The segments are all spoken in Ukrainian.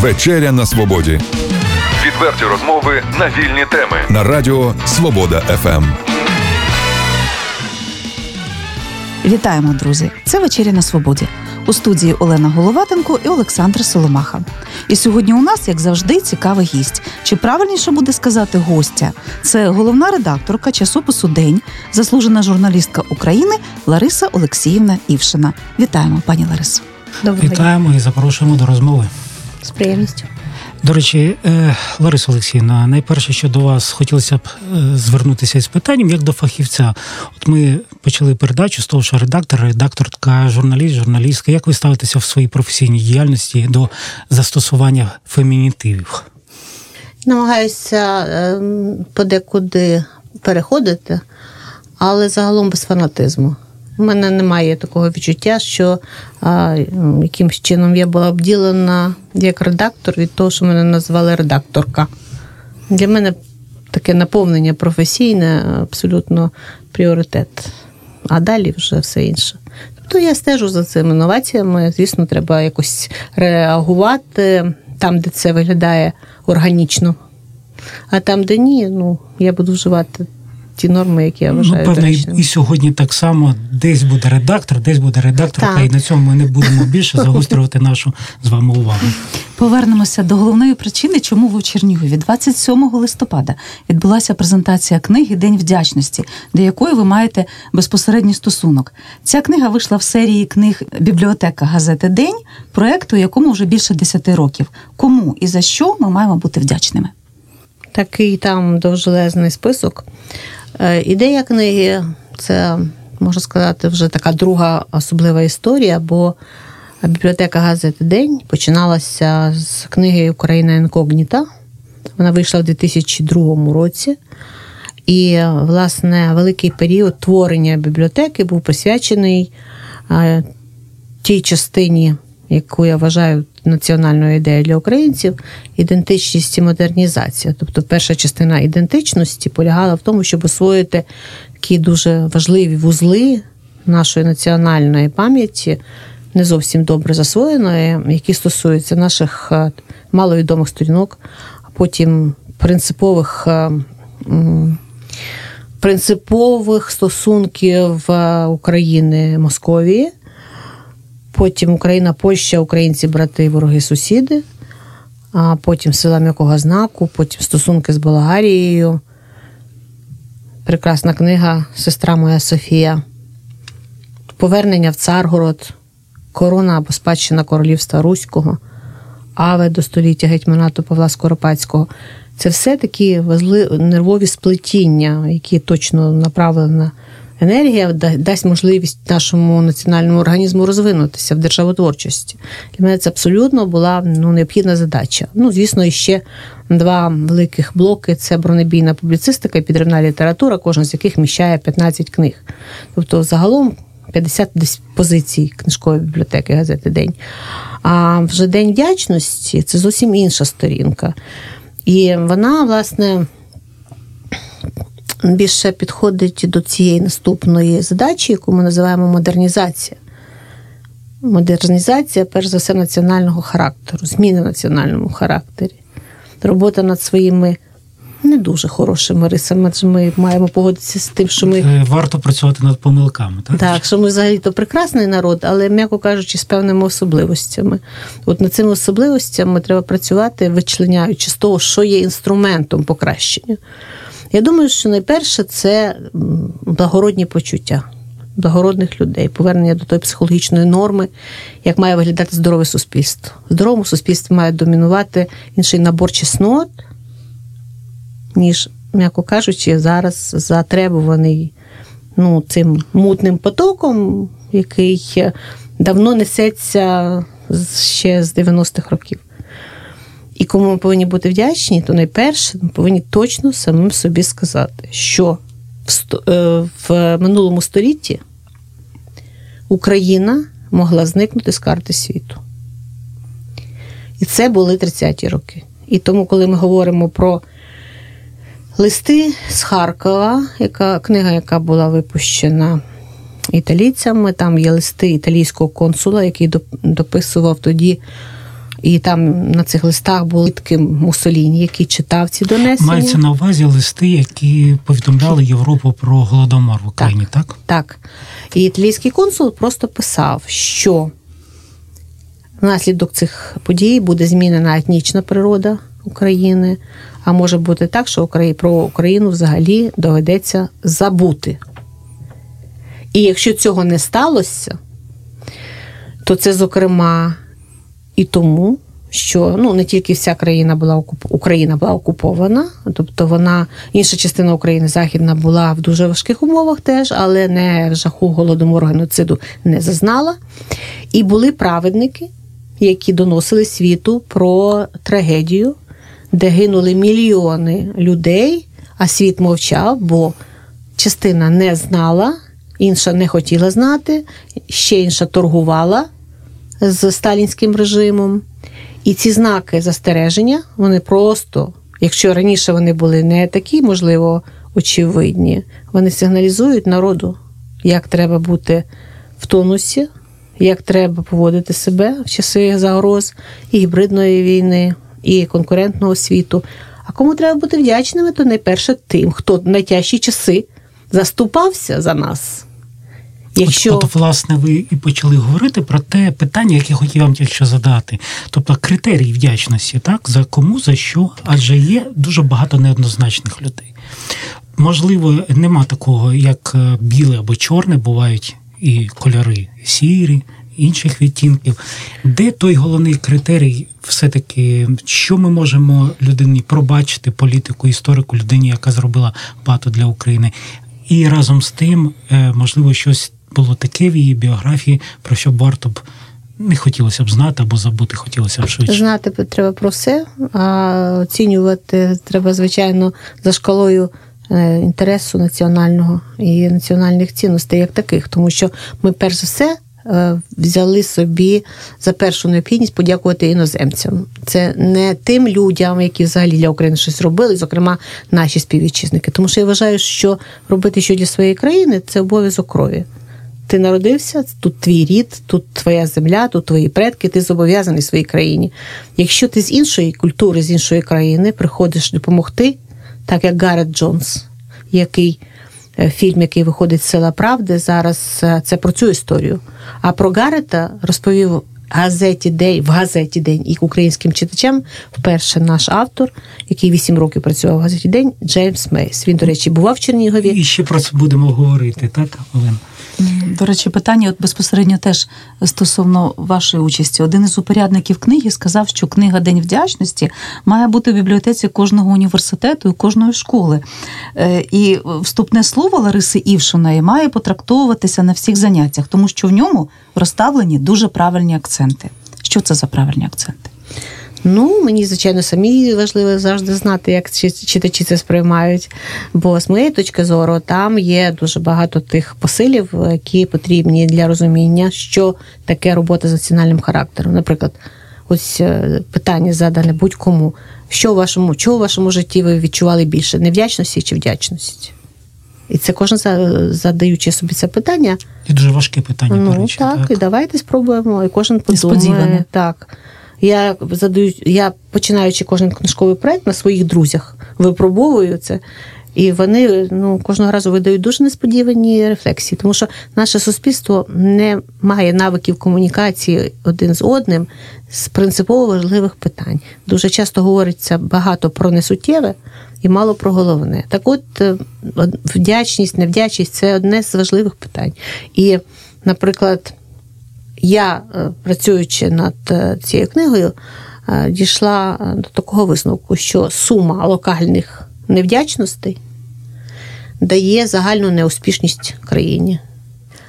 Вечеря на свободі. Відверті розмови на вільні теми. На радіо Свобода ФМ. Вітаємо, друзі! Це вечеря на свободі. У студії Олена Головатенко і Олександр Соломаха. І сьогодні у нас, як завжди, цікавий гість. Чи правильніше буде сказати гостя? Це головна редакторка часопису День, заслужена журналістка України Лариса Олексіївна Івшина. Вітаємо, пані Ларисо. Доброго Вітаємо і запрошуємо до розмови. З приємністю. До речі, е, Лариса Олексійовна, найперше, що до вас хотілося б е, звернутися із питанням, як до фахівця. От ми почали передачу з того, що редактор, редакторка, журналіст, журналістка. Як ви ставитеся в своїй професійній діяльності до застосування фемінітивів? Намагаюся ем, подекуди переходити, але загалом без фанатизму. У мене немає такого відчуття, що а, якимось чином я була обділена як редактор від того, що мене назвали редакторка. Для мене таке наповнення професійне абсолютно пріоритет. А далі вже все інше. Тобто я стежу за цими інноваціями. Звісно, треба якось реагувати там, де це виглядає органічно. А там, де ні, ну я буду вживати ті норми, які я вважаю. Ну, певно, і, і сьогодні так само десь буде редактор, десь буде редакторка, Так. і на цьому ми не будемо більше загострювати нашу з вами увагу. Повернемося до головної причини, чому ви в Чернігові 27 листопада відбулася презентація книги День вдячності, до якої ви маєте безпосередній стосунок. Ця книга вийшла в серії книг бібліотека газети День, проекту, якому вже більше 10 років. Кому і за що ми маємо бути вдячними? Такий там довжелезний список. Е, Ідея книги це, можна сказати, вже така друга особлива історія, бо бібліотека газети День починалася з книги Україна інкогніта. Вона вийшла в 2002 році. І, власне, великий період творення бібліотеки був присвячений е, тій частині, яку я вважаю національною ідеєю для українців, ідентичність і модернізація. Тобто, перша частина ідентичності полягала в тому, щоб освоїти такі дуже важливі вузли нашої національної пам'яті, не зовсім добре засвоєної, які стосуються наших е, маловідомих сторінок, а потім принципових. е, Принципових стосунків е, України Московії, потім Україна, Польща, українці, брати, вороги, сусіди, а потім села м'якого знаку, потім стосунки з Болгарією. Прекрасна книга Сестра моя Софія. Повернення в Царгород, корона або спадщина королівства Руського, Аве до століття гетьманату Павла Скоропадського. Це все такі нервові сплетіння, які точно направлена енергія дасть можливість нашому національному організму розвинутися в державотворчості. Для мене це абсолютно була ну, необхідна задача. Ну, звісно, і ще два великих блоки: це бронебійна публіцистика і підривна література, кожен з яких міщає 15 книг. Тобто, загалом 50 десь позицій книжкової бібліотеки газети День. А вже День вдячності це зовсім інша сторінка. І вона, власне, більше підходить до цієї наступної задачі, яку ми називаємо модернізація. Модернізація, перш за все, національного характеру, зміни в національному характері, робота над своїми не дуже хорошими рисами, адже ми маємо погодитися з тим, що ми. Е, Варто працювати над помилками, так? Так, що ми взагалі то прекрасний народ, але, м'яко кажучи, з певними особливостями. От над цими особливостями треба працювати, вичленяючи з того, що є інструментом покращення. Я думаю, що найперше це благородні почуття благородних людей, повернення до тої психологічної норми, як має виглядати здорове суспільство. В здоровому суспільстві має домінувати інший набор чеснот, ніж, м'яко кажучи, зараз затребуваний ну, цим мутним потоком, який давно несеться ще з 90-х років. І кому ми повинні бути вдячні, то найперше ми повинні точно самим собі сказати, що в, е, минулому столітті Україна могла зникнути з карти світу. І це були 30-ті роки. І тому, коли ми говоримо про листи з Харкова, яка книга, яка була випущена італійцями, там є листи італійського консула, який дописував тоді І там на цих листах були такі Мусоліні, який читав ці донесення. Мається на увазі листи, які повідомляли Європу про голодомор в Україні, так? Так. І італійський консул просто писав, що внаслідок цих подій буде змінена етнічна природа України, а може бути так, що про Україну взагалі доведеться забути. І якщо цього не сталося, то це, зокрема, і тому, що ну, не тільки вся країна була окуп... Україна була окупована, тобто вона, інша частина України, Західна, була в дуже важких умовах теж, але не в жаху голодомору геноциду не зазнала. І були праведники, які доносили світу про трагедію, де гинули мільйони людей, а світ мовчав, бо частина не знала, інша не хотіла знати, ще інша торгувала з сталінським режимом. І ці знаки застереження, вони просто, якщо раніше вони були не такі, можливо, очевидні, вони сигналізують народу, як треба бути в тонусі, як треба поводити себе в часи загроз і гібридної війни, і конкурентного світу. А кому треба бути вдячними, то найперше тим, хто в найтяжчі часи заступався за нас. Якщо... От, от, власне, ви і почали говорити про те питання, яке хотів вам тільки що задати. Тобто критерій вдячності, так, за кому, за що, адже є дуже багато неоднозначних людей. Можливо, нема такого, як е, біле або чорне, бувають і кольори сірі, інших відтінків. Де той головний критерій, все-таки, що ми можемо людині пробачити, політику, історику, людині, яка зробила багато для України. І разом з тим, е, можливо, щось було таке в її біографії, про що варто б не хотілося б знати або забути хотілося б швидше. Знати треба про все, а оцінювати треба, звичайно, за шкалою е, інтересу національного і національних цінностей як таких, тому що ми перш за все. е, Взяли собі за першу необхідність подякувати іноземцям. Це не тим людям, які взагалі для України щось робили, зокрема наші співвітчизники. Тому що я вважаю, що робити що для своєї країни це обов'язок крові. Ти народився, тут твій рід, тут твоя земля, тут твої предки, ти зобов'язаний своїй країні. Якщо ти з іншої культури, з іншої країни приходиш допомогти, так як Гаррет Джонс, який е, фільм, який виходить з села Правди, зараз е, це про цю історію. А про Гаррета розповів газеті День в газеті День і українським читачам вперше наш автор, який вісім років працював в газеті День, Джеймс Мейс. Він, до речі, бував в Чернігові. І ще про це будемо говорити, так, Олена? До речі, питання от безпосередньо теж стосовно вашої участі. Один із упорядників книги сказав, що книга День вдячності має бути в бібліотеці кожного університету і кожної школи. Е, І вступне слово Лариси Івшиної має потрактовуватися на всіх заняттях, тому що в ньому розставлені дуже правильні акценти. Що це за правильні акценти? Ну, мені, звичайно, самі важливо завжди знати, як читачі це сприймають. Бо з моєї точки зору, там є дуже багато тих посилів, які потрібні для розуміння, що таке робота з національним характером. Наприклад, ось е, питання задане будь-кому. Що у вашому, чого у вашому житті ви відчували більше? Невдячності чи вдячності? І це кожен за- задаючи собі це питання, Це дуже важке питання, ну, до речі. так, і давайте спробуємо, і кожен подумає. Так. Я задаю, я починаючи кожен книжковий проект на своїх друзях, випробовую це. І вони ну, кожного разу видають дуже несподівані рефлексії, тому що наше суспільство не має навиків комунікації один з одним з принципово важливих питань. Дуже часто говориться багато про несуттєве і мало про головне. Так от е, вдячність, невдячність це одне з важливих питань. І, наприклад, я, е, працюючи над е, цією книгою, дійшла до такого висновку, що сума локальних невдячностей дає загальну неуспішність країні.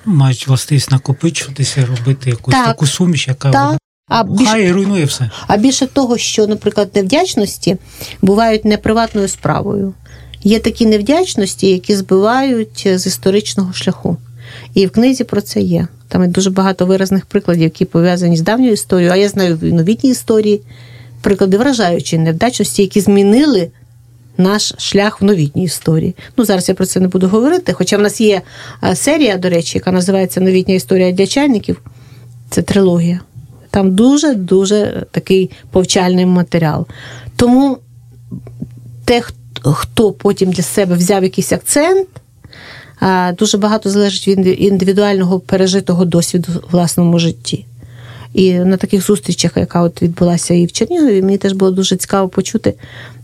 Мають властивість накопичуватися, робити якусь Так. таку суміш, яка Так. А більше, хай руйнує все. а більше того, що, наприклад, невдячності бувають не приватною справою. Є такі невдячності, які збивають з історичного шляху. І в книзі про це є. Там є дуже багато виразних прикладів, які пов'язані з давньою історією, а я знаю в новітній історії приклади вражаючі невдячності, які змінили наш шлях в новітній історії. Ну, зараз я про це не буду говорити, хоча в нас є е, серія, до речі, яка називається Новітня історія для чайників. Це трилогія. Там дуже-дуже такий повчальний матеріал. Тому те, хто потім для себе взяв якийсь акцент, дуже багато залежить від індивідуального пережитого досвіду в власному житті. І на таких зустрічах, яка от відбулася і в Чернігові, мені теж було дуже цікаво почути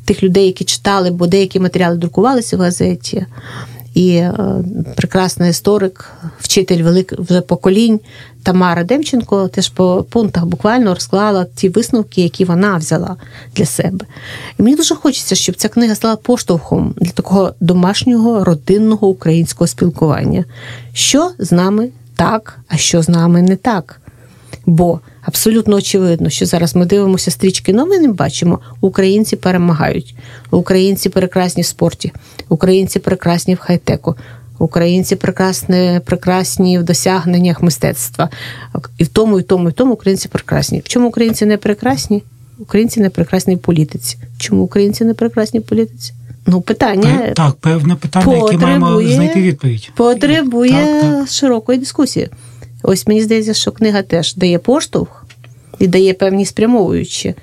тих людей, які читали, бо деякі матеріали друкувалися в газеті. І е, прекрасний історик, вчитель великих вже поколінь Тамара Демченко теж по пунктах буквально розклала ті висновки, які вона взяла для себе. І мені дуже хочеться, щоб ця книга стала поштовхом для такого домашнього родинного українського спілкування. Що з нами так, а що з нами не так. Бо абсолютно очевидно, що зараз ми дивимося стрічки новин і бачимо, українці перемагають, українці прекрасні в спорті, українці прекрасні в хай-теку, українці прекрасні, прекрасні в досягненнях мистецтва. І в тому, і в тому, і в тому українці прекрасні. В чому українці не прекрасні? Українці не прекрасні в політиці. Чому українці не прекрасні в політиці? Ну, питання так, певне питання, яке маємо знайти відповідь. Потребує так, так. широкої дискусії. Ось мені здається, що книга теж дає поштовх і дає певні спрямовуючі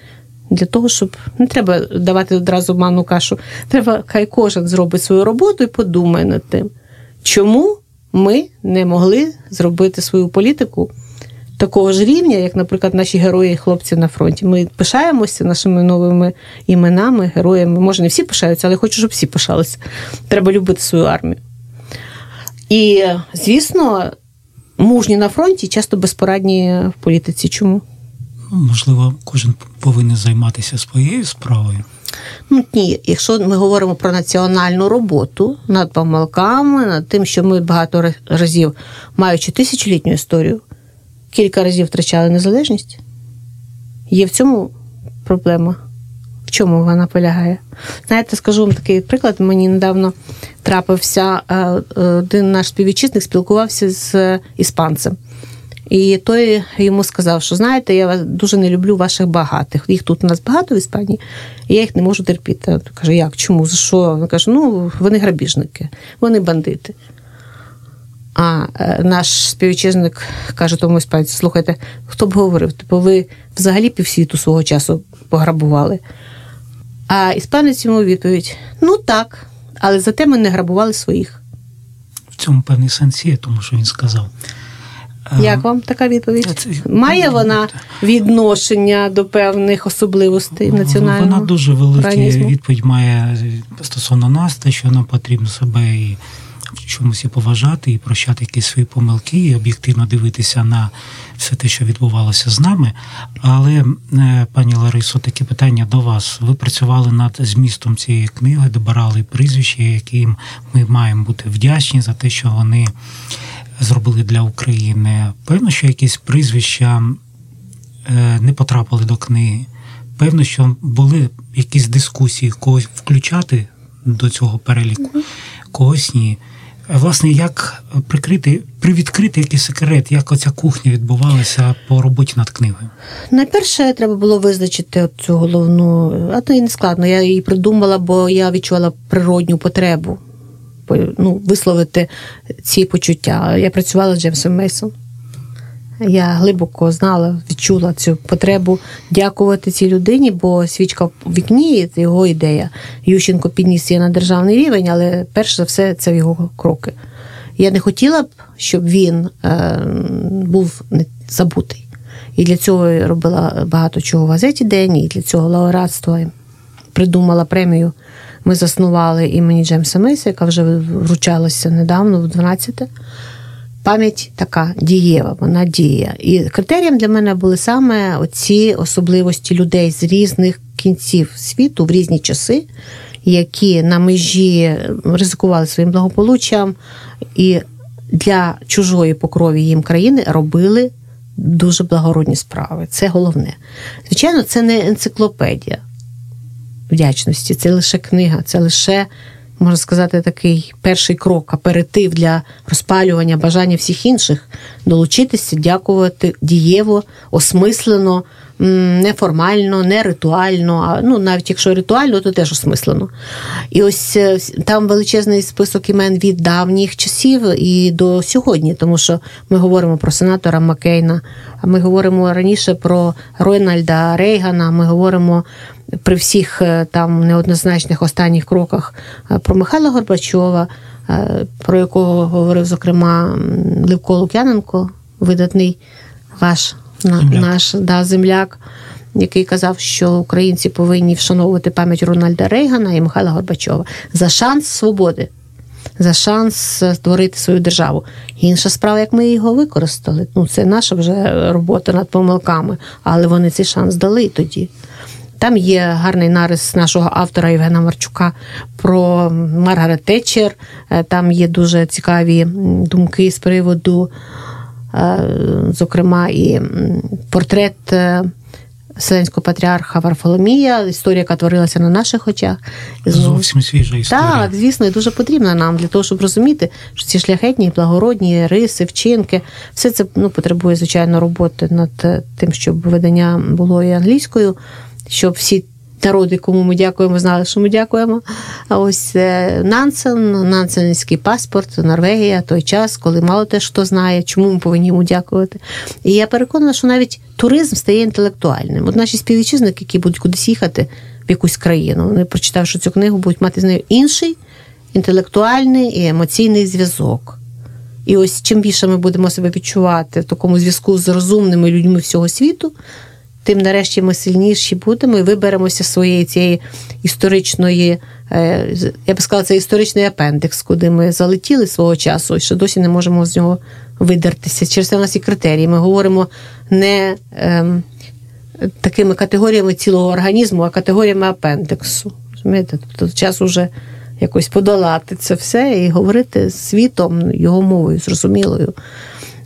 для того, щоб не треба давати одразу манну кашу. Треба, хай кожен зробить свою роботу і подумає над тим, чому ми не могли зробити свою політику такого ж рівня, як, наприклад, наші герої і хлопці на фронті. Ми пишаємося нашими новими іменами, героями. Може, не всі пишаються, але хочу, щоб всі пишалися. Треба любити свою армію. І, звісно, мужні на фронті, часто безпорадні в політиці. Чому? Ну, можливо, кожен повинен займатися своєю справою. Ну ні, якщо ми говоримо про національну роботу над помилками, над тим, що ми багато разів, маючи тисячолітню історію, кілька разів втрачали незалежність, є в цьому проблема чому вона полягає? Знаєте, скажу вам такий приклад. Мені недавно трапився е, е, один наш співвітчизник, спілкувався з іспанцем. І той йому сказав, що знаєте, я дуже не люблю ваших багатих. Їх тут у нас багато в Іспанії, і я їх не можу терпіти. Каже, як? Чому? За що? Він каже, ну вони грабіжники, вони бандити. А е, наш співвітчизник каже тому іспанцю, слухайте, хто б говорив? Типу, ви взагалі півсвіту свого часу пограбували. А іспанець йому відповідь: ну так, але зате ми не грабували своїх. В цьому певний сенс є, тому що він сказав. Як вам така відповідь? Має вона відношення до певних особливостей національного? Вона дуже велика відповідь має стосовно нас, те, що нам потрібно себе і в чомусь і поважати, і прощати якісь свої помилки, і об'єктивно дивитися на все те, що відбувалося з нами. Але, е, пані Ларисо, таке питання до вас. Ви працювали над змістом цієї книги, добирали прізвища, яким ми маємо бути вдячні за те, що вони зробили для України. Певно, що якісь прізвища е, не потрапили до книги. Певно, що були якісь дискусії, когось включати до цього переліку, когось ні. Власне, як прикрити, привідкрити якийсь секрет, як оця кухня відбувалася по роботі над книгою? Найперше, треба було визначити цю головну, а то і не складно. Я її придумала, бо я відчувала природню потребу ну, висловити ці почуття. Я працювала з Джеймсом Мейсом. Я глибоко знала, відчула цю потребу дякувати цій людині, бо свічка в вікні це його ідея. Ющенко підніс її на державний рівень, але перш за все це його кроки. Я не хотіла б, щоб він е, був забутий. І для цього я робила багато чого в газеті День, і для цього лауреатства придумала премію. Ми заснували імені Джемса Мейса, яка вже вручалася недавно, в 12-те пам'ять така дієва, вона діє. І критерієм для мене були саме оці особливості людей з різних кінців світу в різні часи, які на межі ризикували своїм благополуччям і для чужої покрові їм країни робили дуже благородні справи. Це головне. Звичайно, це не енциклопедія вдячності, це лише книга, це лише можна сказати, такий перший крок, аперитив для розпалювання бажання всіх інших долучитися, дякувати дієво, осмислено, неформально, не ритуально. А ну навіть якщо ритуально, то теж осмислено. І ось е, там величезний список імен від давніх часів і до сьогодні, тому що ми говоримо про сенатора Маккейна, ми говоримо раніше про Рональда Рейгана. Ми говоримо при всіх е, там неоднозначних останніх кроках е, про Михайла Горбачова, про якого говорив зокрема Левко Лук'яненко, видатний ваш земляк. наш да, земляк, який казав, що українці повинні вшановувати пам'ять Рональда Рейгана і Михайла Горбачова за шанс свободи, за шанс створити свою державу. Інша справа, як ми його використали. Ну, це наша вже робота над помилками, але вони цей шанс дали тоді. Там є гарний нарис нашого автора Євгена Марчука про Маргарет Тетчер. Е, там є дуже цікаві думки з приводу зокрема, і портрет е, Вселенського патріарха Варфоломія, історія, яка творилася на наших очах. Зовсім свіжа історія. Так, звісно, і дуже потрібна нам для того, щоб розуміти, що ці шляхетні, благородні риси, вчинки, все це ну, потребує, звичайно, роботи над е, тим, щоб видання було і англійською, щоб всі народи, кому ми дякуємо, знали, що ми дякуємо. А ось е, Нансен, Нансенський паспорт, Норвегія, той час, коли мало те, хто знає, чому ми повинні йому дякувати. І я переконана, що навіть туризм стає інтелектуальним. От наші співвітчизники, які будуть кудись їхати в якусь країну, вони прочитавши цю книгу, будуть мати з нею інший інтелектуальний і емоційний зв'язок. І ось чим більше ми будемо себе відчувати в такому зв'язку з розумними людьми всього світу, тим нарешті ми сильніші будемо і виберемося своєї цієї історичної, е, я би сказала, це історичний апендикс, куди ми залетіли свого часу і ще досі не можемо з нього видертися. Через це у нас і критерії. Ми говоримо не ем, такими категоріями цілого організму, а категоріями апендиксу. Розумієте? Тобто час уже якось подолати це все і говорити з світом, його мовою, зрозумілою.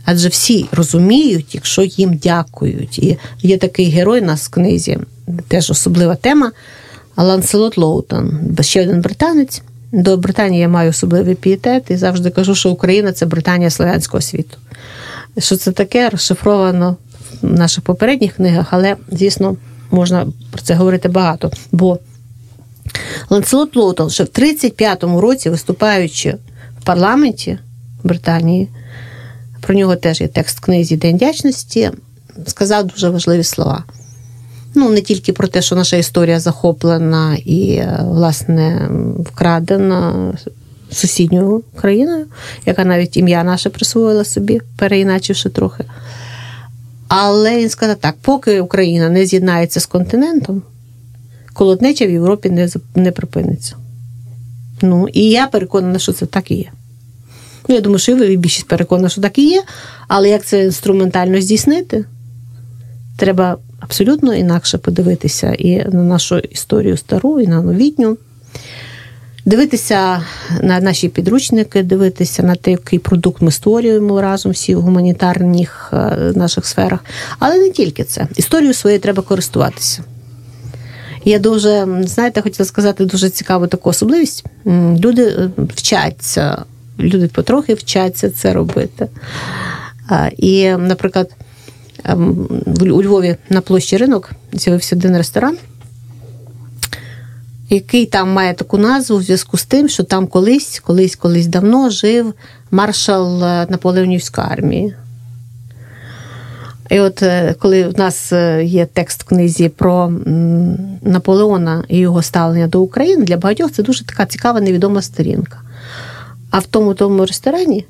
Адже всі розуміють, якщо їм дякують. І є такий герой у нас в книзі, теж особлива тема. Ланселот Лоутон, ще один британець. До Британії я маю особливий пієтет і завжди кажу, що Україна це Британія Слов'янського світу. Що це таке, розшифровано в наших попередніх книгах, але, звісно, можна про це говорити багато. Бо Ланселот Лоутон, ще в 35-му році, виступаючи в парламенті Британії, про нього теж є текст в книзі День вдячності, сказав дуже важливі слова. Ну, не тільки про те, що наша історія захоплена і, е, власне, вкрадена сусідньою країною, яка навіть ім'я наше присвоїла собі, переіначивши трохи. Але він сказав так: поки Україна не з'єднається з континентом, колотнеча в Європі не не припиниться. Ну, і я переконана, що це так і є. Ну, я думаю, що і ви більшість переконана, що так і є. Але як це інструментально здійснити, треба абсолютно інакше подивитися і на нашу історію стару, і на новітню. Дивитися на наші підручники, дивитися на те, який продукт ми створюємо разом всі в гуманітарних е, наших сферах. Але не тільки це. Історію своєю треба користуватися. Я дуже, знаєте, хотіла сказати дуже цікаву таку особливість. Люди е, вчаться люди потрохи вчаться це робити. І, наприклад, ем, у Львові на площі ринок з'явився один ресторан, який там має таку назву в зв'язку з тим, що там колись, колись, колись давно жив маршал е, Наполеонівської армії. І от е, коли в нас е, є текст в книзі про Наполеона і його ставлення до України, для багатьох це дуже така цікава невідома сторінка. А в тому тому ресторані,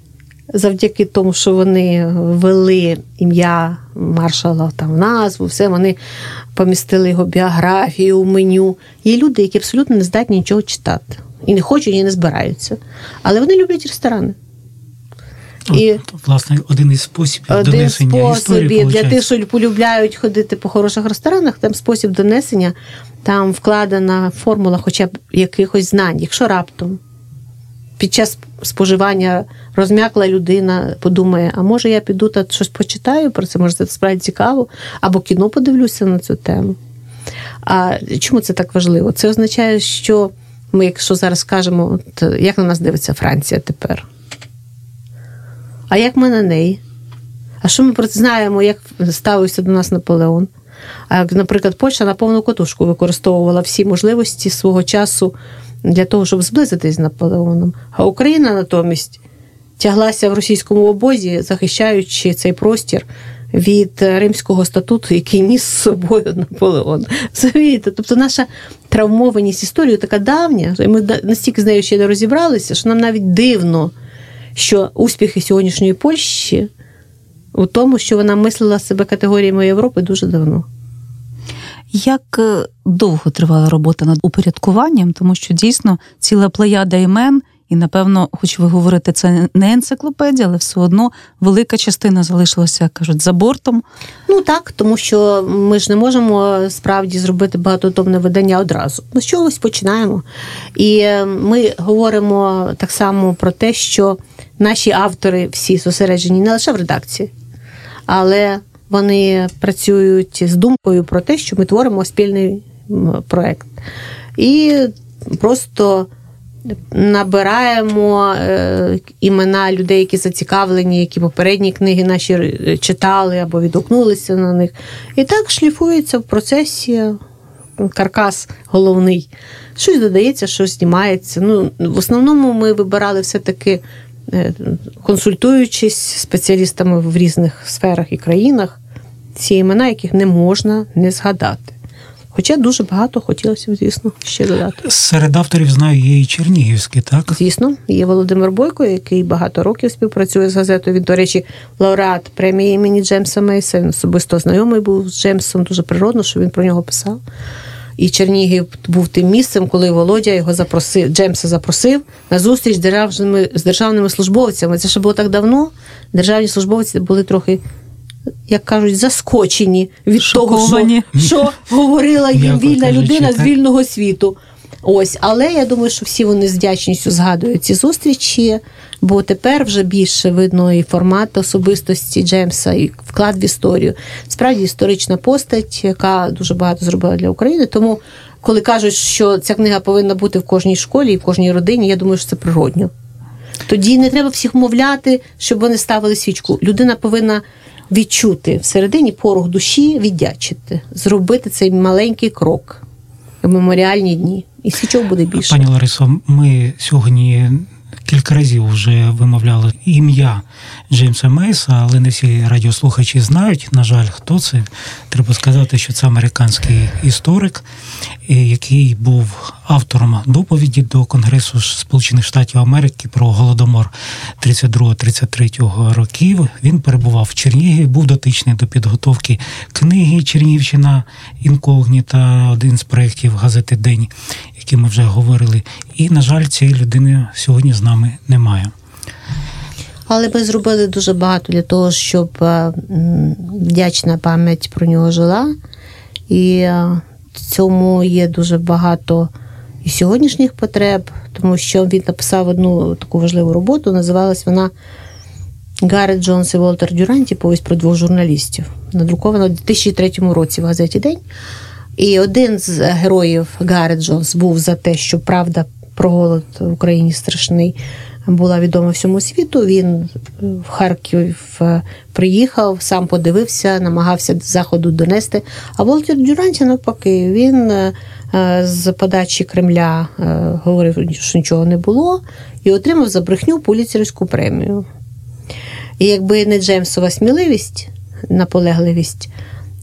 завдяки тому, що вони ввели ім'я маршала там назву, все вони помістили його біографію, меню. Є люди, які абсолютно не здатні нічого читати. І не хочуть, і не збираються. Але вони люблять ресторани. І Власне, один із способів один донесення історії, для тих, що полюбляють ходити по хороших ресторанах, там спосіб донесення, там вкладена формула хоча б якихось знань, якщо раптом під час споживання розм'якла людина, подумає, а може я піду та щось почитаю про це, може це справді цікаво, або кіно подивлюся на цю тему. А чому це так важливо? Це означає, що Ми, якщо зараз скажемо, як на нас дивиться Франція тепер? А як ми на неї? А що ми про це знаємо, як ставився до нас Наполеон? А наприклад, Польща на повну котушку використовувала всі можливості свого часу для того, щоб зблизитись з Наполеоном. А Україна натомість тяглася в російському обозі, захищаючи цей простір від Римського статуту, який ніс з собою Наполеон. Розумієте? Тобто наша травмованість історії така давня, і ми настільки з нею ще не розібралися, що нам навіть дивно, що успіхи сьогоднішньої Польщі у тому, що вона мислила себе категоріями Європи дуже давно. Як е, довго тривала робота над упорядкуванням, тому що дійсно ціла плеяда імен, і напевно, хоч ви говорите, це не енциклопедія, але все одно велика частина залишилася, як кажуть, за бортом. Ну так, тому що ми ж не можемо справді зробити багатотомне видання одразу. Ми з чогось починаємо. І е, ми говоримо так само про те, що наші автори всі зосереджені не лише в редакції, але вони працюють з думкою про те, що ми творимо спільний проект. І просто набираємо е, імена людей, які зацікавлені, які попередні книги наші е, читали або відгукнулися на них. І так шліфується в процесі каркас головний. Щось додається, щось знімається. Ну, В основному ми вибирали все-таки, консультуючись спеціалістами в різних сферах і країнах, ці імена, яких не можна не згадати. Хоча дуже багато хотілося, б, звісно, ще додати. Серед авторів знаю, є і Чернігівські, так? Звісно, є Володимир Бойко, який багато років співпрацює з газетою. Він, до речі, лауреат премії імені Джемса Мейса. Він особисто знайомий був з Джемсом, дуже природно, що він про нього писав. І Чернігів був тим місцем, коли Володя його запросив, Джемса запросив на зустріч з державними, з державними службовцями. Це ще було так давно. Державні службовці були трохи як кажуть, заскочені від Шоковані. того, що, що говорила їм вільна людина з вільного світу. Ось, але я думаю, що всі вони з вдячністю згадують ці зустрічі, бо тепер вже більше видно і формат особистості Джеймса, і вклад в історію. Справді історична постать, яка дуже багато зробила для України. Тому, коли кажуть, що ця книга повинна бути в кожній школі і в кожній родині, я думаю, що це природньо. Тоді не треба всіх мовляти, щоб вони ставили свічку. Людина повинна відчути всередині порох душі, віддячити, зробити цей маленький крок в меморіальні дні. І свічок буде більше. Пані Ларисо, ми сьогодні кілька разів вже вимовляли ім'я Джеймса Мейса, але не всі радіослухачі знають. На жаль, хто це. Треба сказати, що це американський історик, е, який був автором доповіді до Конгресу Сполучених Штатів Америки про голодомор 32-33 років. Він перебував в Чернігові, був дотичний до підготовки книги Чернігівщина інкогніта, один з проєктів газети День, які ми вже говорили. І, на жаль, цієї людини сьогодні з нами немає. Але ми зробили дуже багато для того, щоб е, вдячна пам'ять про нього жила. І е, цьому є дуже багато і сьогоднішніх потреб, тому що він написав одну таку важливу роботу, називалась вона Гаррет Джонс і Волтер Дюранті, повість про двох журналістів. Надрукована у 2003 році в газеті День. І один з героїв Гаррет Джонс був за те, що правда про голод в Україні страшний була відома всьому світу. Він в Харків е, приїхав, сам подивився, намагався заходу донести. А Волтер Дюранті, навпаки, він е, е, з подачі Кремля говорив, що нічого не було, і отримав за брехню пуліцерську премію. І якби не Джеймсова сміливість, наполегливість,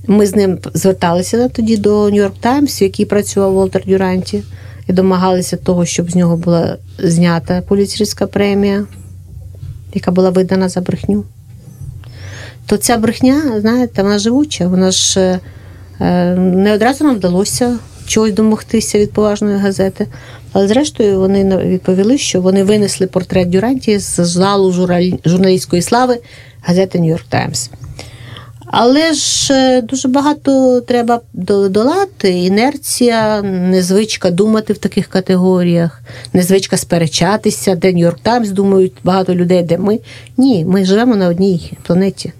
ми з ним зверталися тоді до Нью-Йорк Таймс, в якій працював Волтер Дюранті, і домагалися того, щоб з нього була знята поліцейська премія, яка була видана за брехню. То ця брехня, знаєте, вона живуча, вона ж е, е, не одразу нам вдалося чогось домогтися від поважної газети. Але зрештою вони відповіли, що вони винесли портрет Дюранті з залу журналістської слави газети Нью-Йорк Таймс. Але ж е, дуже багато треба до- долати. Інерція, незвичка думати в таких категоріях, незвичка сперечатися, де Нью-Йорк Таймс думають багато людей, де ми. Ні, ми живемо на одній планеті.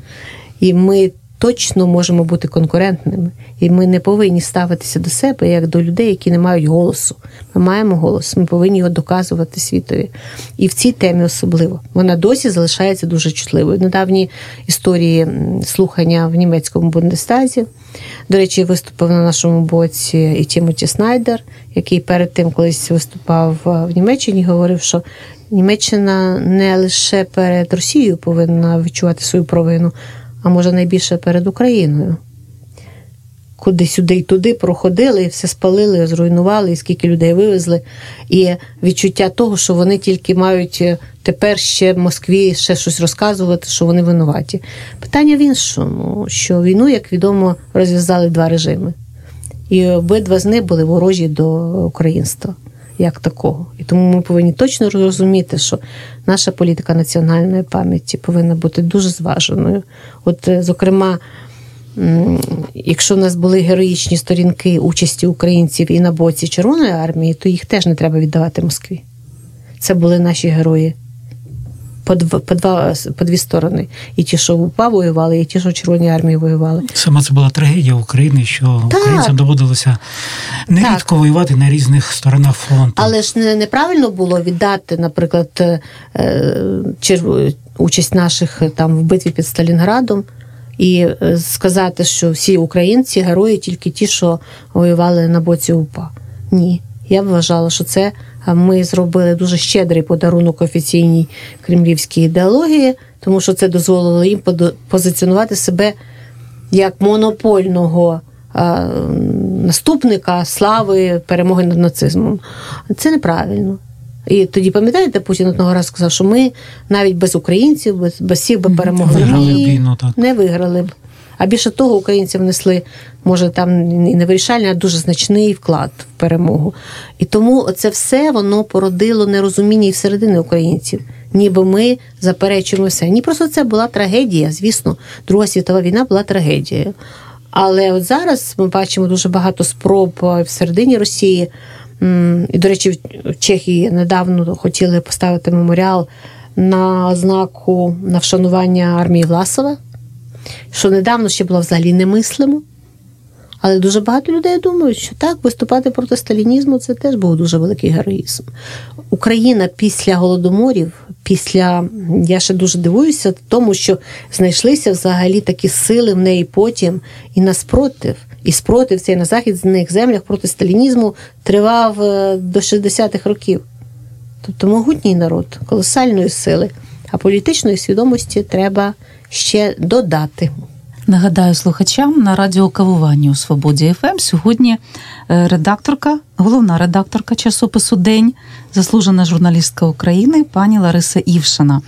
І ми точно можемо бути конкурентними, і ми не повинні ставитися до себе як до людей, які не мають голосу. Ми маємо голос, ми повинні його доказувати світові. І в цій темі особливо вона досі залишається дуже чутливою. Недавні історії слухання в німецькому Бундестазі. До речі, виступив на нашому боці і Тімоті Снайдер, який перед тим колись виступав в Німеччині, говорив, що Німеччина не лише перед Росією повинна відчувати свою провину, а може найбільше перед Україною. Куди сюди і туди проходили, і все спалили, зруйнували, і скільки людей вивезли. І відчуття того, що вони тільки мають е, тепер ще в Москві ще щось розказувати, що вони винуваті. Питання в іншому, що війну, як відомо, розв'язали два режими. І обидва з них були ворожі до українства як такого. І тому ми повинні точно розуміти, що наша політика національної пам'яті повинна бути дуже зваженою. От, е, зокрема, якщо в нас були героїчні сторінки участі українців і на боці Червоної армії, то їх теж не треба віддавати Москві. Це були наші герої по два, по два по дві сторони. І ті, що в УПА воювали, і ті, що в Червоній армії воювали. Саме це була трагедія України, що так. українцям доводилося нерідко воювати на різних сторонах фронту. Але ж не, неправильно було віддати, наприклад, е, участь наших там в битві під Сталінградом. І е, сказати, що всі українці герої тільки ті, що воювали на боці УПА. Ні. Я вважала, що це ми зробили дуже щедрий подарунок офіційній кремлівській ідеології, тому що це дозволило їм позиціонувати себе як монопольного наступника слави перемоги над нацизмом. Це неправильно. І тоді, пам'ятаєте, Путін одного разу сказав, що ми навіть без українців, без, без всіх би перемогли виграли війну, так. не виграли б. А більше того, українці внесли, може, там і не вирішальний, а дуже значний вклад в перемогу. І тому це все воно породило нерозуміння і всередини українців. Ніби ми заперечуємо все. Ні, просто це була трагедія. Звісно, Друга світова війна була трагедією. Але от зараз ми бачимо дуже багато спроб всередині Росії. І, до речі, в Чехії недавно хотіли поставити меморіал на ознаку на вшанування армії Власова що недавно ще було взагалі немислимо. Але дуже багато людей думають, що так, виступати проти сталінізму це теж був дуже великий героїзм. Україна після голодоморів, після я ще дуже дивуюся, тому що знайшлися взагалі такі сили в неї потім і на спротив. І спротив цей на західних землях проти сталінізму тривав е, до 60-х років. Тобто могутній народ, колосальної сили, а політичної свідомості треба ще додати. Нагадаю слухачам на радіокавуванні у Свободі ФМ сьогодні е, редакторка, головна редакторка часопису День, заслужена журналістка України, пані Лариса Івшина.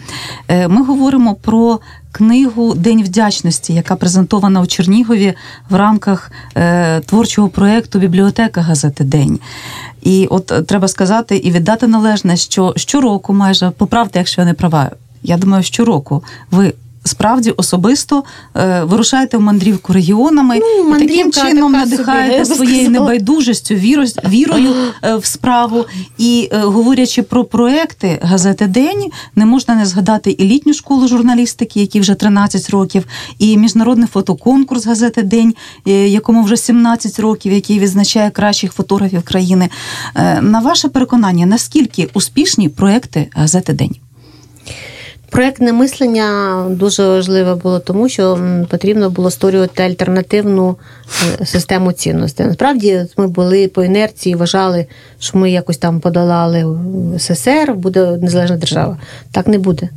Е, ми говоримо про книгу День вдячності, яка презентована у Чернігові в рамках е, творчого проєкту Бібліотека газети День. І от треба сказати і віддати належне, що щороку, майже поправте, якщо я не права. Я думаю, щороку ви справді особисто е, вирушаєте в мандрівку регіонами ну, і таким чином надихаєте своєю небайдужістю, вірою, вірою е, в справу. І е, говорячи про проекти газети День, не можна не згадати і літню школу журналістики, які вже 13 років, і міжнародний фотоконкурс газети День, е, якому вже 17 років, який відзначає кращих фотографів країни. Е, на ваше переконання, наскільки успішні проекти газети День? Проектне мислення дуже важливе було, тому що потрібно було створювати альтернативну е, систему цінностей. Насправді ми були по інерції, вважали, що ми якось там подолали СССР, буде незалежна держава. Так не буде,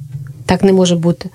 так не може бути.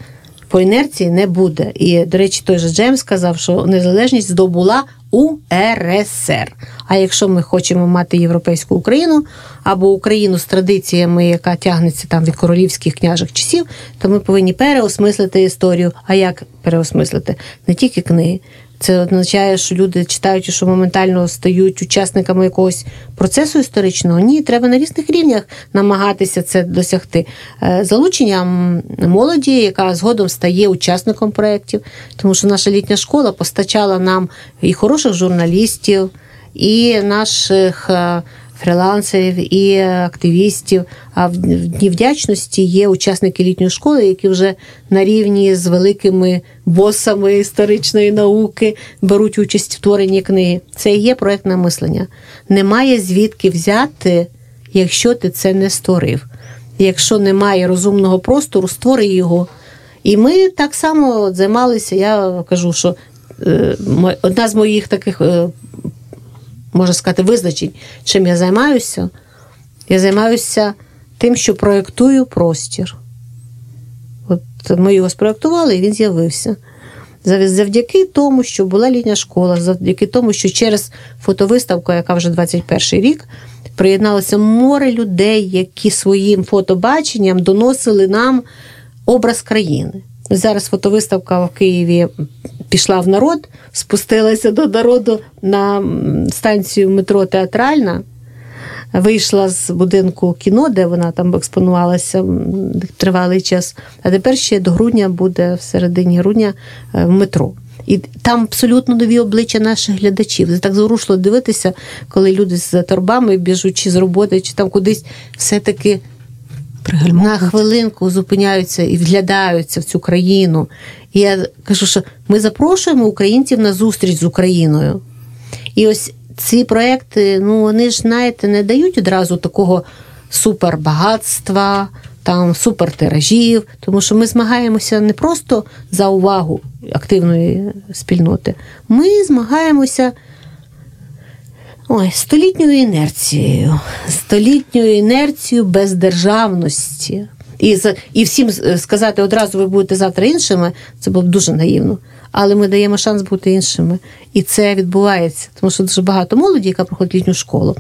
По інерції не буде. І, до речі, той же Джеймс сказав, що незалежність здобула УРСР. А якщо ми хочемо мати європейську Україну або Україну з традиціями, яка тягнеться там від королівських княжих часів, то ми повинні переосмислити історію. А як переосмислити? Не тільки книги, це означає, що люди читають, що моментально стають учасниками якогось процесу історичного. Ні, треба на різних рівнях намагатися це досягти. Е, залученням молоді, яка згодом стає учасником проєктів, тому що наша літня школа постачала нам і хороших журналістів, і наших е, фрілансерів, і активістів. А в Дні вдячності є учасники літньої школи, які вже на рівні з великими босами історичної науки беруть участь в творенні книги. Це і є проектне мислення. Немає звідки взяти, якщо ти це не створив. Якщо немає розумного простору, створи його. І ми так само займалися. Я кажу, що е, одна з моїх таких, е, можна сказати, визначень, чим я займаюся, я займаюся тим, що проєктую простір. От ми його спроєктували, і він з'явився. Завдяки тому, що була літня школа, завдяки тому, що через фотовиставку, яка вже 21 рік, приєдналося море людей, які своїм фотобаченням доносили нам образ країни. Зараз фотовиставка в Києві пішла в народ, спустилася до народу на станцію метро Театральна. Вийшла з будинку кіно, де вона там експонувалася тривалий час. А тепер ще до грудня буде в середині грудня е, в метро. І там абсолютно нові обличчя наших глядачів. Це так зворушливо дивитися, коли люди з торбами біжучи з роботи, чи там кудись все-таки на хвилинку зупиняються і вглядаються в цю країну. І я кажу, що ми запрошуємо українців на зустріч з Україною. І ось ці проекти, ну вони ж, знаєте, не дають одразу такого супербагатства, там супертиражів, тому що ми змагаємося не просто за увагу активної спільноти, ми змагаємося. Ой, столітньою інерцією, столітньою інерцією бездержавності. І, і всім сказати одразу ви будете завтра іншими, це було б дуже наївно. Але ми даємо шанс бути іншими. І це відбувається. Тому що дуже багато молоді, яка проходить літню школу,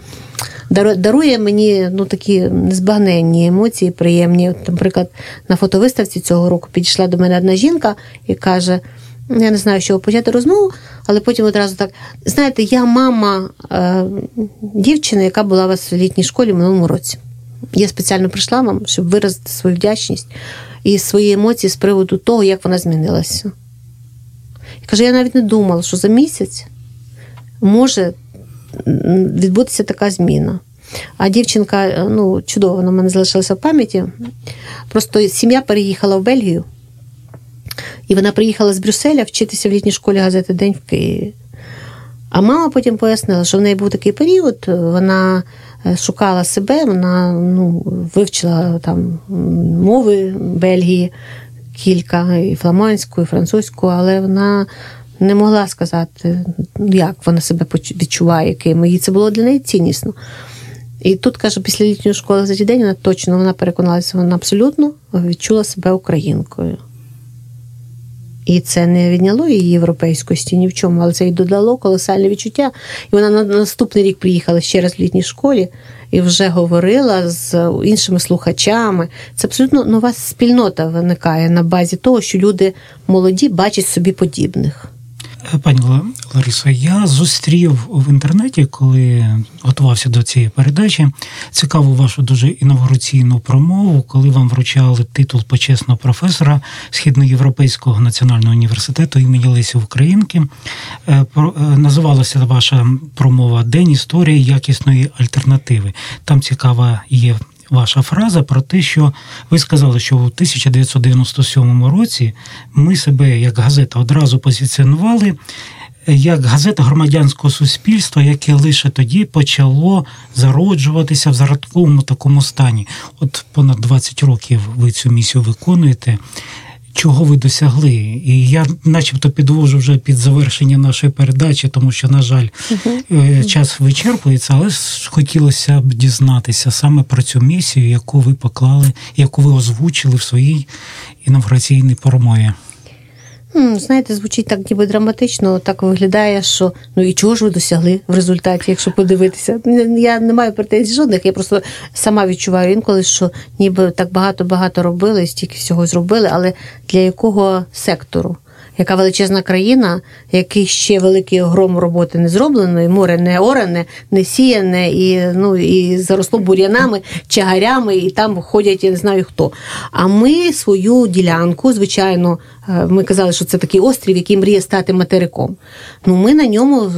дару- дарує мені ну, такі незбагненні емоції, приємні. От, наприклад, на фотовиставці цього року підійшла до мене одна жінка і каже: я не знаю, з чого почати розмову, але потім одразу так: знаєте, я мама е, дівчини, яка була у вас в літній школі в минулому році. Я спеціально прийшла вам, щоб виразити свою вдячність і свої емоції з приводу того, як вона змінилася. І каже, я навіть не думала, що за місяць може відбутися така зміна. А дівчинка, е, ну, чудово, вона мене залишилася в пам'яті. Просто сім'я переїхала в Бельгію, і вона приїхала з Брюсселя вчитися в літній школі газети День в Києві. А мама потім пояснила, що в неї був такий період, вона е, шукала себе, вона ну, вивчила там мови Бельгії кілька, і фламандську, і французьку, але вона не могла сказати, як вона себе відчуває, ким. І це було для неї ціннісно. І тут, каже, після літньої школи за день вона точно вона переконалася, вона абсолютно відчула себе українкою. І це не відняло її європейськості ні в чому, але це й додало колосальне відчуття. І вона на наступний рік приїхала ще раз в літній школі і вже говорила з іншими слухачами. Це абсолютно нова спільнота виникає на базі того, що люди молоді бачать собі подібних. Пані Ла- Ларисо, я зустрів в інтернеті, коли готувався до цієї передачі, цікаву вашу дуже інавгураційну промову, коли вам вручали титул почесного професора Східноєвропейського національного університету імені Лесі Українки. Е, е, Називалася ваша промова День історії якісної альтернативи. Там цікава є ваша фраза про те, що ви сказали, що у 1997 році ми себе як газета одразу позиціонували як газета громадянського суспільства, яке лише тоді почало зароджуватися в зародковому такому стані. От понад 20 років ви цю місію виконуєте. Чого ви досягли? І я, начебто, підвожу вже під завершення нашої передачі, тому що, на жаль, е, час вичерпується, але хотілося б дізнатися саме про цю місію, яку ви поклали, яку ви озвучили в своїй інавгураційній промові. Знаєте, звучить так ніби драматично, так виглядає, що ну і чого ж ви досягли в результаті, якщо подивитися. Я не маю претензій жодних, я просто сама відчуваю інколи, що ніби так багато-багато робили, стільки всього зробили, але для якого сектору? Яка величезна країна, який ще великий огром роботи не зроблено, і море не оране, не сіяне, і ну і заросло бур'янами, чагарями, і там ходять, я не знаю хто. А ми свою ділянку, звичайно, е, ми казали, що це такий острів, який мріє стати материком. Ну ми на ньому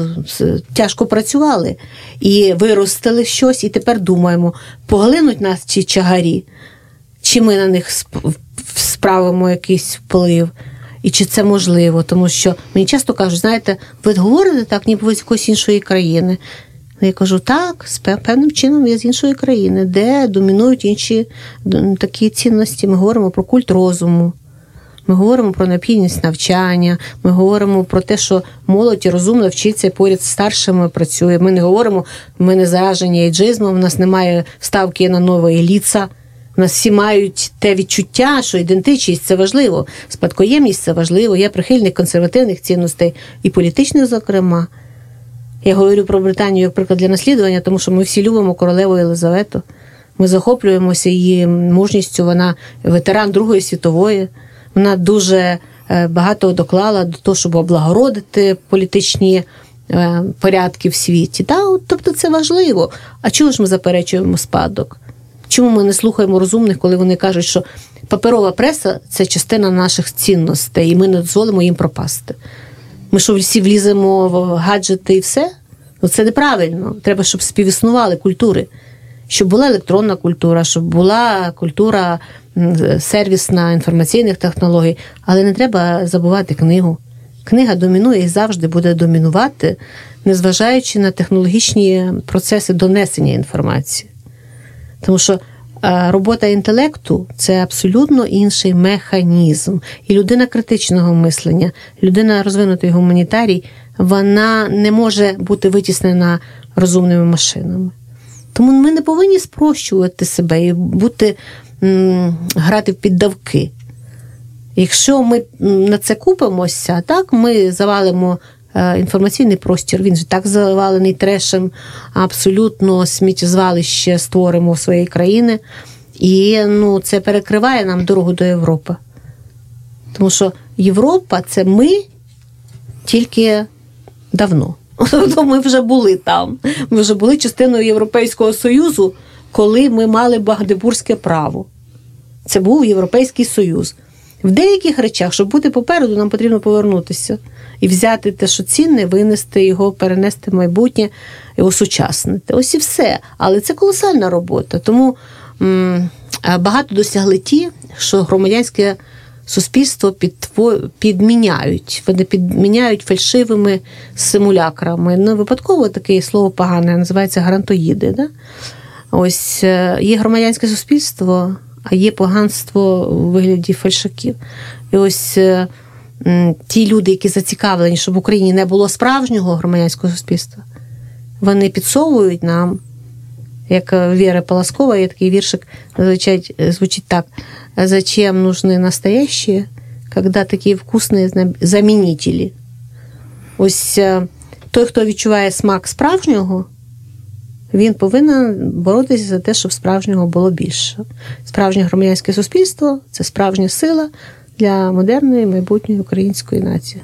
тяжко працювали і виростили щось, і тепер думаємо, поглинуть нас ці чагарі, чи ми на них справимо якийсь вплив. І чи це можливо? Тому що мені часто кажуть, знаєте, ви говорите так, ніби ви з якоїсь іншої країни. Я кажу, так, з певним чином я з іншої країни, де домінують інші такі цінності. Ми говоримо про культ розуму, ми говоримо про необхідність навчання, ми говоримо про те, що молодь розумно вчиться поряд з старшими працює. Ми не говоримо, ми не заражені ейджизмом, у нас немає ставки на нове ліца. У нас всі мають те відчуття, що ідентичність це важливо, спадкоємність це важливо. Я прихильник консервативних цінностей і політичних, зокрема. Я говорю про Британію як приклад для наслідування, тому що ми всі любимо королеву Єлизавету. Ми захоплюємося її мужністю. Вона ветеран Другої світової. Вона дуже е, багато доклала до того, щоб облагородити політичні е, порядки в світі. Та, Тобто це важливо. А чого ж ми заперечуємо спадок? Чому ми не слухаємо розумних, коли вони кажуть, що паперова преса це частина наших цінностей, і ми не дозволимо їм пропасти? Ми що всі вліземо в гаджети і все? Ну це неправильно. Треба, щоб співіснували культури, щоб була електронна культура, щоб була культура сервісна інформаційних технологій, але не треба забувати книгу. Книга домінує і завжди буде домінувати, незважаючи на технологічні процеси донесення інформації. Тому що робота інтелекту це абсолютно інший механізм. І людина критичного мислення, людина розвинутий гуманітарій, вона не може бути витіснена розумними машинами. Тому ми не повинні спрощувати себе і бути, грати в піддавки. Якщо ми на це купимося, так ми завалимо Е, інформаційний простір. Він же так завалений трешем, абсолютно сміттєзвалище створимо своєї країни. І ну, це перекриває нам дорогу до Європи. Тому що Європа це ми тільки давно. Ми вже були там. Ми вже були частиною Європейського Союзу, коли ми мали Багдебурзьке право. Це був Європейський Союз. В деяких речах, щоб бути попереду, нам потрібно повернутися і взяти те, що цінне, винести його, перенести в майбутнє і осучаснити. Ось і все. Але це колосальна робота. Тому м- багато досягли ті, що громадянське суспільство підміняють. Вони підміняють фальшивими симулякрами. Не випадково таке слово погане, називається грантоїди. Да? Ось е, є громадянське суспільство, а є поганство у вигляді фальшаків. І ось е, ті люди, які зацікавлені, щоб в Україні не було справжнього громадянського суспільства, вони підсовують нам, як Віра Полоскова, є такий віршик, звучить, звучить так: зачем нужны настоящие, когда такі вкусні замінителі? Ось е, той, хто відчуває смак справжнього, він повинен боротися за те, щоб справжнього було більше. Справжнє громадянське суспільство це справжня сила для модерної майбутньої української нації.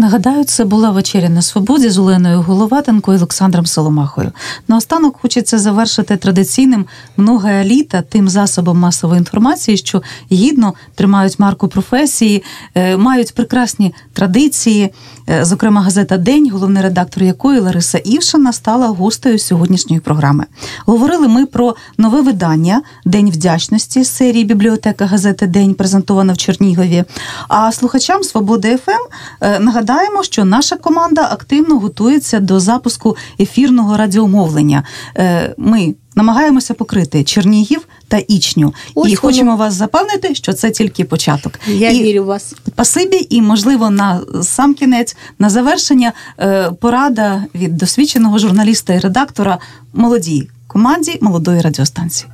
Нагадаю, це була вечеря на свободі з Оленою Головатенко і Олександром Соломахою. Наостанок хочеться завершити традиційним многое літа тим засобом масової інформації, що гідно тримають марку професії, е, мають прекрасні традиції. Е, зокрема, газета День, головний редактор якої Лариса Івшина стала гостею сьогоднішньої програми. Говорили ми про нове видання День вдячності з серії бібліотека газети День презентована в Чернігові. А слухачам Свободи ФМ ем», е, нагадаю. Нагадаємо, що наша команда активно готується до запуску ефірного радіомовлення. Е, ми намагаємося покрити Чернігів та Ічню, Ось і воно. хочемо вас запевнити, що це тільки початок. Я і вірю в вас. Спасибі, і можливо на сам кінець на завершення е, порада від досвідченого журналіста і редактора молодій команді молодої радіостанції.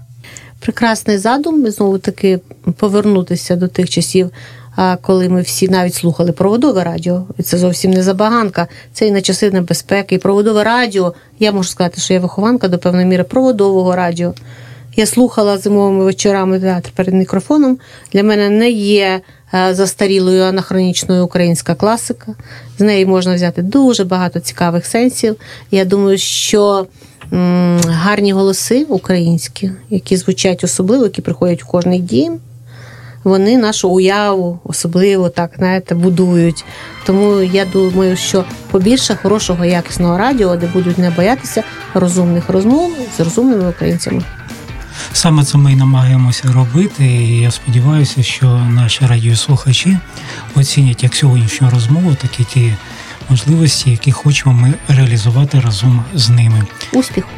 Прекрасний задум знову таки повернутися до тих часів коли ми всі навіть слухали проводове радіо, це зовсім не забаганка, це і на часи небезпеки. І проводове радіо, я можу сказати, що я вихованка до певної міри проводового радіо. я слухала зимовими вечорами театр перед мікрофоном. Для мене не є е, застарілою анахронічною українська класика. З неї можна взяти дуже багато цікавих сенсів. Я думаю, що гарні голоси українські, які звучать особливо, які приходять в кожний дім. Вони нашу уяву особливо так знаєте, будують. Тому я думаю, що побільше хорошого якісного радіо, де будуть не боятися розумних розмов з розумними українцями. Саме це ми і намагаємося робити, і я сподіваюся, що наші радіослухачі оцінять як сьогоднішню розмову, так і ті можливості, які хочемо ми реалізувати разом з ними. Успіху!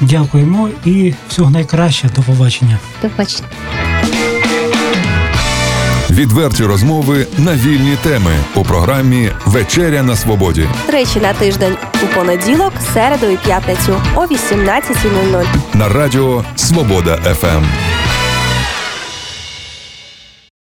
Дякуємо і всього найкраще. До побачення. До побачення! Відверті розмови на вільні теми у програмі Вечеря на свободі Тричі на тиждень у понеділок, середу і п'ятницю о 18.00. на радіо Свобода ФМ.